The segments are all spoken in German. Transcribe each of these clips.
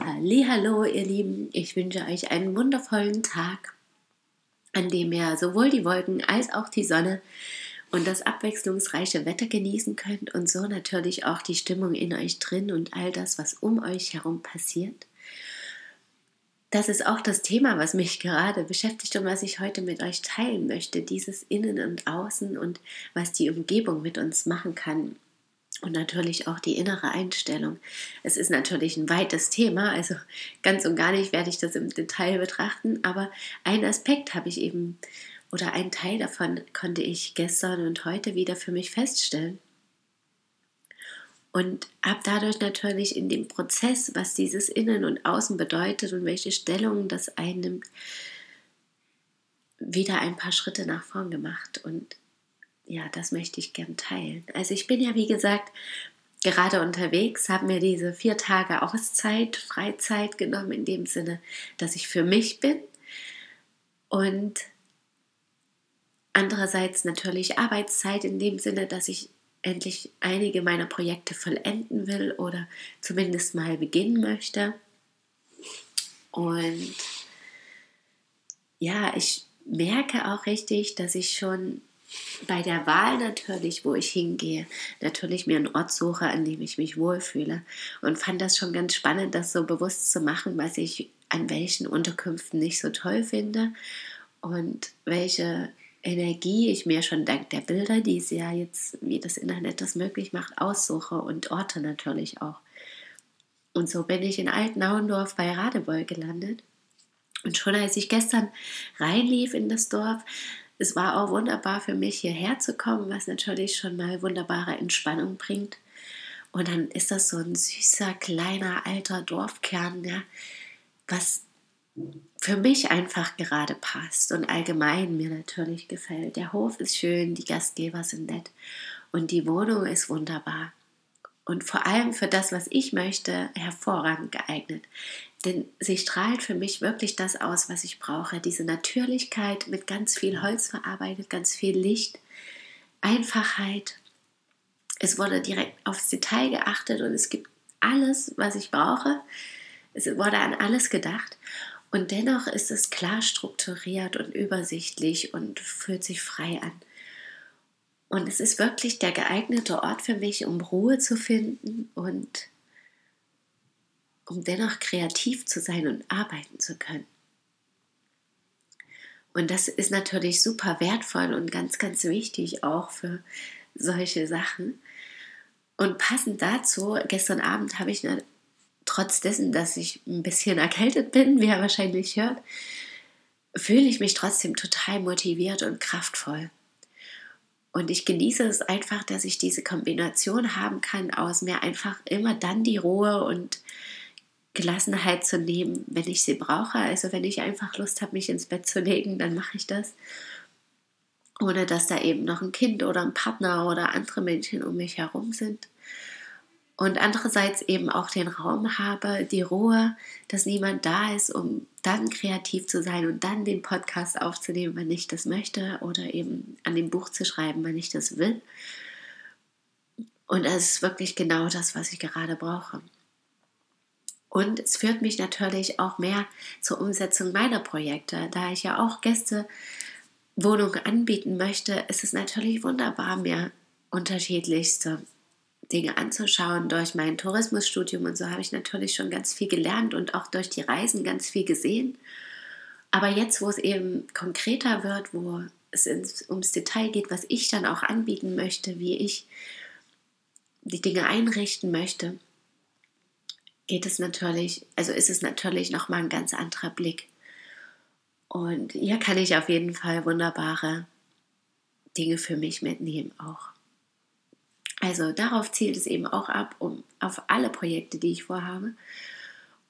Hallo, ihr Lieben, ich wünsche euch einen wundervollen Tag, an dem ihr sowohl die Wolken als auch die Sonne und das abwechslungsreiche Wetter genießen könnt und so natürlich auch die Stimmung in euch drin und all das, was um euch herum passiert. Das ist auch das Thema, was mich gerade beschäftigt und was ich heute mit euch teilen möchte, dieses Innen und Außen und was die Umgebung mit uns machen kann und natürlich auch die innere Einstellung. Es ist natürlich ein weites Thema, also ganz und gar nicht werde ich das im Detail betrachten, aber einen Aspekt habe ich eben oder einen Teil davon konnte ich gestern und heute wieder für mich feststellen. Und habe dadurch natürlich in dem Prozess, was dieses Innen und Außen bedeutet und welche Stellung das einnimmt, wieder ein paar Schritte nach vorn gemacht. Und ja, das möchte ich gern teilen. Also ich bin ja, wie gesagt, gerade unterwegs, habe mir diese vier Tage Auszeit, Freizeit genommen, in dem Sinne, dass ich für mich bin und andererseits natürlich Arbeitszeit in dem Sinne, dass ich endlich einige meiner Projekte vollenden will oder zumindest mal beginnen möchte. Und ja, ich merke auch richtig, dass ich schon bei der Wahl natürlich, wo ich hingehe, natürlich mir einen Ort suche, an dem ich mich wohlfühle. Und fand das schon ganz spannend, das so bewusst zu machen, was ich an welchen Unterkünften nicht so toll finde und welche Energie ich mir schon dank der Bilder, die es ja jetzt, wie das Internet das möglich macht, aussuche und Orte natürlich auch. Und so bin ich in Altnauendorf bei Radebeul gelandet. Und schon als ich gestern reinlief in das Dorf, es war auch wunderbar für mich, hierher zu kommen, was natürlich schon mal wunderbare Entspannung bringt. Und dann ist das so ein süßer, kleiner, alter Dorfkern, ja, was für mich einfach gerade passt und allgemein mir natürlich gefällt. Der Hof ist schön, die Gastgeber sind nett und die Wohnung ist wunderbar. Und vor allem für das, was ich möchte, hervorragend geeignet. Denn sie strahlt für mich wirklich das aus, was ich brauche. Diese Natürlichkeit mit ganz viel Holz verarbeitet, ganz viel Licht, Einfachheit. Es wurde direkt aufs Detail geachtet und es gibt alles, was ich brauche. Es wurde an alles gedacht. Und dennoch ist es klar strukturiert und übersichtlich und fühlt sich frei an. Und es ist wirklich der geeignete Ort für mich, um Ruhe zu finden und um dennoch kreativ zu sein und arbeiten zu können. Und das ist natürlich super wertvoll und ganz, ganz wichtig auch für solche Sachen. Und passend dazu, gestern Abend habe ich trotz dessen, dass ich ein bisschen erkältet bin, wie ihr wahrscheinlich hört, fühle ich mich trotzdem total motiviert und kraftvoll. Und ich genieße es einfach, dass ich diese Kombination haben kann aus mir einfach immer dann die Ruhe und Gelassenheit zu nehmen, wenn ich sie brauche. Also wenn ich einfach Lust habe, mich ins Bett zu legen, dann mache ich das. Ohne dass da eben noch ein Kind oder ein Partner oder andere Menschen um mich herum sind. Und andererseits eben auch den Raum habe, die Ruhe, dass niemand da ist, um dann kreativ zu sein und dann den Podcast aufzunehmen, wenn ich das möchte, oder eben an dem Buch zu schreiben, wenn ich das will. Und es ist wirklich genau das, was ich gerade brauche. Und es führt mich natürlich auch mehr zur Umsetzung meiner Projekte. Da ich ja auch Gästewohnungen anbieten möchte, ist es natürlich wunderbar, mir unterschiedlichste Dinge anzuschauen. Durch mein Tourismusstudium und so habe ich natürlich schon ganz viel gelernt und auch durch die Reisen ganz viel gesehen. Aber jetzt, wo es eben konkreter wird, wo es ins, ums Detail geht, was ich dann auch anbieten möchte, wie ich die Dinge einrichten möchte, geht es natürlich, also ist es natürlich nochmal ein ganz anderer Blick. Und hier kann ich auf jeden Fall wunderbare Dinge für mich mitnehmen auch. Also darauf zielt es eben auch ab, um auf alle Projekte, die ich vorhabe.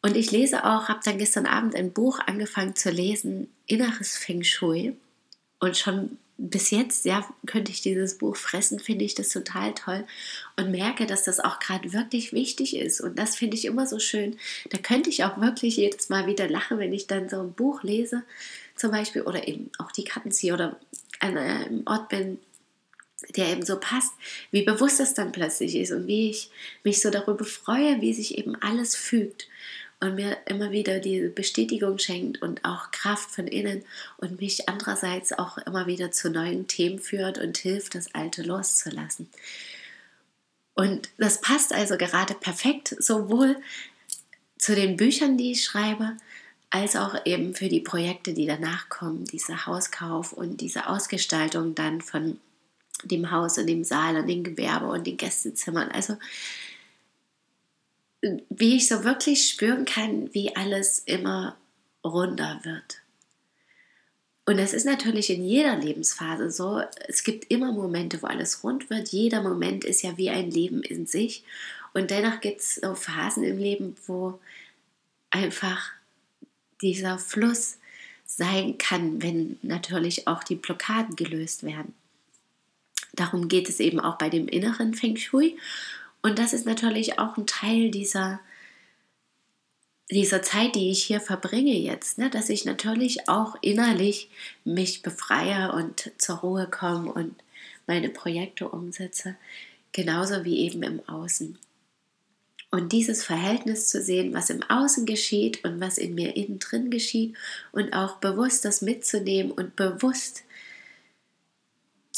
Und ich lese auch, habe dann gestern Abend ein Buch angefangen zu lesen, Inneres Feng Shui. Und schon bis jetzt, ja, könnte ich dieses Buch fressen, finde ich das total toll und merke, dass das auch gerade wirklich wichtig ist. Und das finde ich immer so schön. Da könnte ich auch wirklich jedes Mal wieder lachen, wenn ich dann so ein Buch lese, zum Beispiel, oder eben auch die Karten ziehe oder an einem Ort bin, der eben so passt, wie bewusst das dann plötzlich ist und wie ich mich so darüber freue, wie sich eben alles fügt und mir immer wieder die Bestätigung schenkt und auch Kraft von innen und mich andererseits auch immer wieder zu neuen Themen führt und hilft, das Alte loszulassen. Und das passt also gerade perfekt, sowohl zu den Büchern, die ich schreibe, als auch eben für die Projekte, die danach kommen, dieser Hauskauf und diese Ausgestaltung dann von dem Haus und dem Saal und dem Gewerbe und den Gästezimmern. Also wie ich so wirklich spüren kann, wie alles immer runder wird. Und das ist natürlich in jeder Lebensphase so. Es gibt immer Momente, wo alles rund wird. Jeder Moment ist ja wie ein Leben in sich. Und dennoch gibt es so Phasen im Leben, wo einfach dieser Fluss sein kann, wenn natürlich auch die Blockaden gelöst werden. Darum geht es eben auch bei dem inneren Feng Shui. Und das ist natürlich auch ein Teil dieser, dieser Zeit, die ich hier verbringe jetzt, ne? dass ich natürlich auch innerlich mich befreie und zur Ruhe komme und meine Projekte umsetze, genauso wie eben im Außen. Und dieses Verhältnis zu sehen, was im Außen geschieht und was in mir innen drin geschieht und auch bewusst das mitzunehmen und bewusst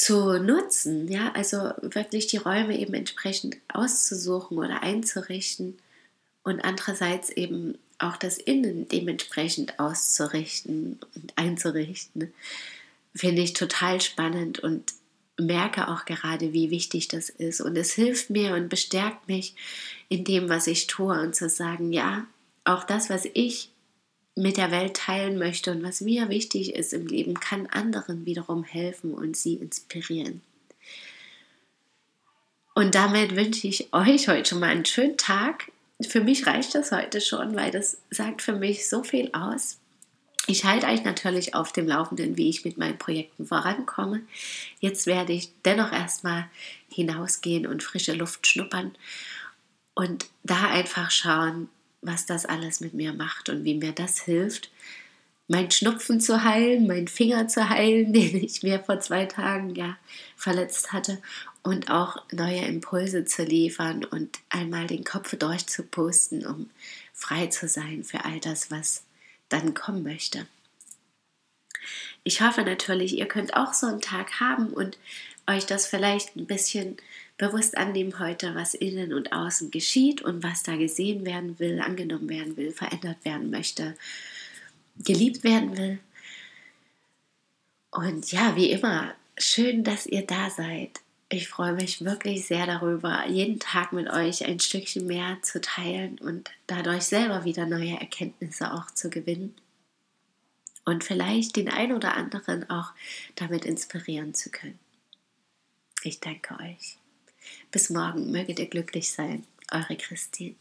zu nutzen, ja, also wirklich die Räume eben entsprechend auszusuchen oder einzurichten und andererseits eben auch das Innen dementsprechend auszurichten und einzurichten, finde ich total spannend und merke auch gerade, wie wichtig das ist. Und es hilft mir und bestärkt mich in dem, was ich tue und zu sagen, ja, auch das, was ich mit der Welt teilen möchte und was mir wichtig ist im Leben, kann anderen wiederum helfen und sie inspirieren. Und damit wünsche ich euch heute schon mal einen schönen Tag. Für mich reicht das heute schon, weil das sagt für mich so viel aus. Ich halte euch natürlich auf dem Laufenden, wie ich mit meinen Projekten vorankomme. Jetzt werde ich dennoch erstmal hinausgehen und frische Luft schnuppern und da einfach schauen, was das alles mit mir macht und wie mir das hilft, mein Schnupfen zu heilen, meinen Finger zu heilen, den ich mir vor zwei Tagen ja verletzt hatte und auch neue Impulse zu liefern und einmal den Kopf durchzupusten, um frei zu sein für all das, was dann kommen möchte. Ich hoffe natürlich, ihr könnt auch so einen Tag haben und euch das vielleicht ein bisschen bewusst annehmen heute, was innen und außen geschieht und was da gesehen werden will, angenommen werden will, verändert werden möchte, geliebt werden will. Und ja, wie immer, schön, dass ihr da seid. Ich freue mich wirklich sehr darüber, jeden Tag mit euch ein Stückchen mehr zu teilen und dadurch selber wieder neue Erkenntnisse auch zu gewinnen und vielleicht den einen oder anderen auch damit inspirieren zu können. Ich danke euch. Bis morgen möget ihr glücklich sein. Eure Christine.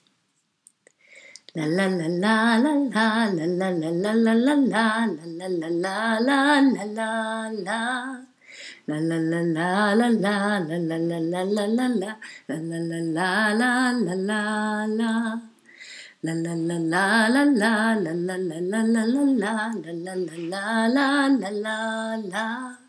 La la la la la la la la la la la la la la la la la la la la La la la la la la la la la la la la la la la la la la la la La la la la la la la la la la la la la la la la la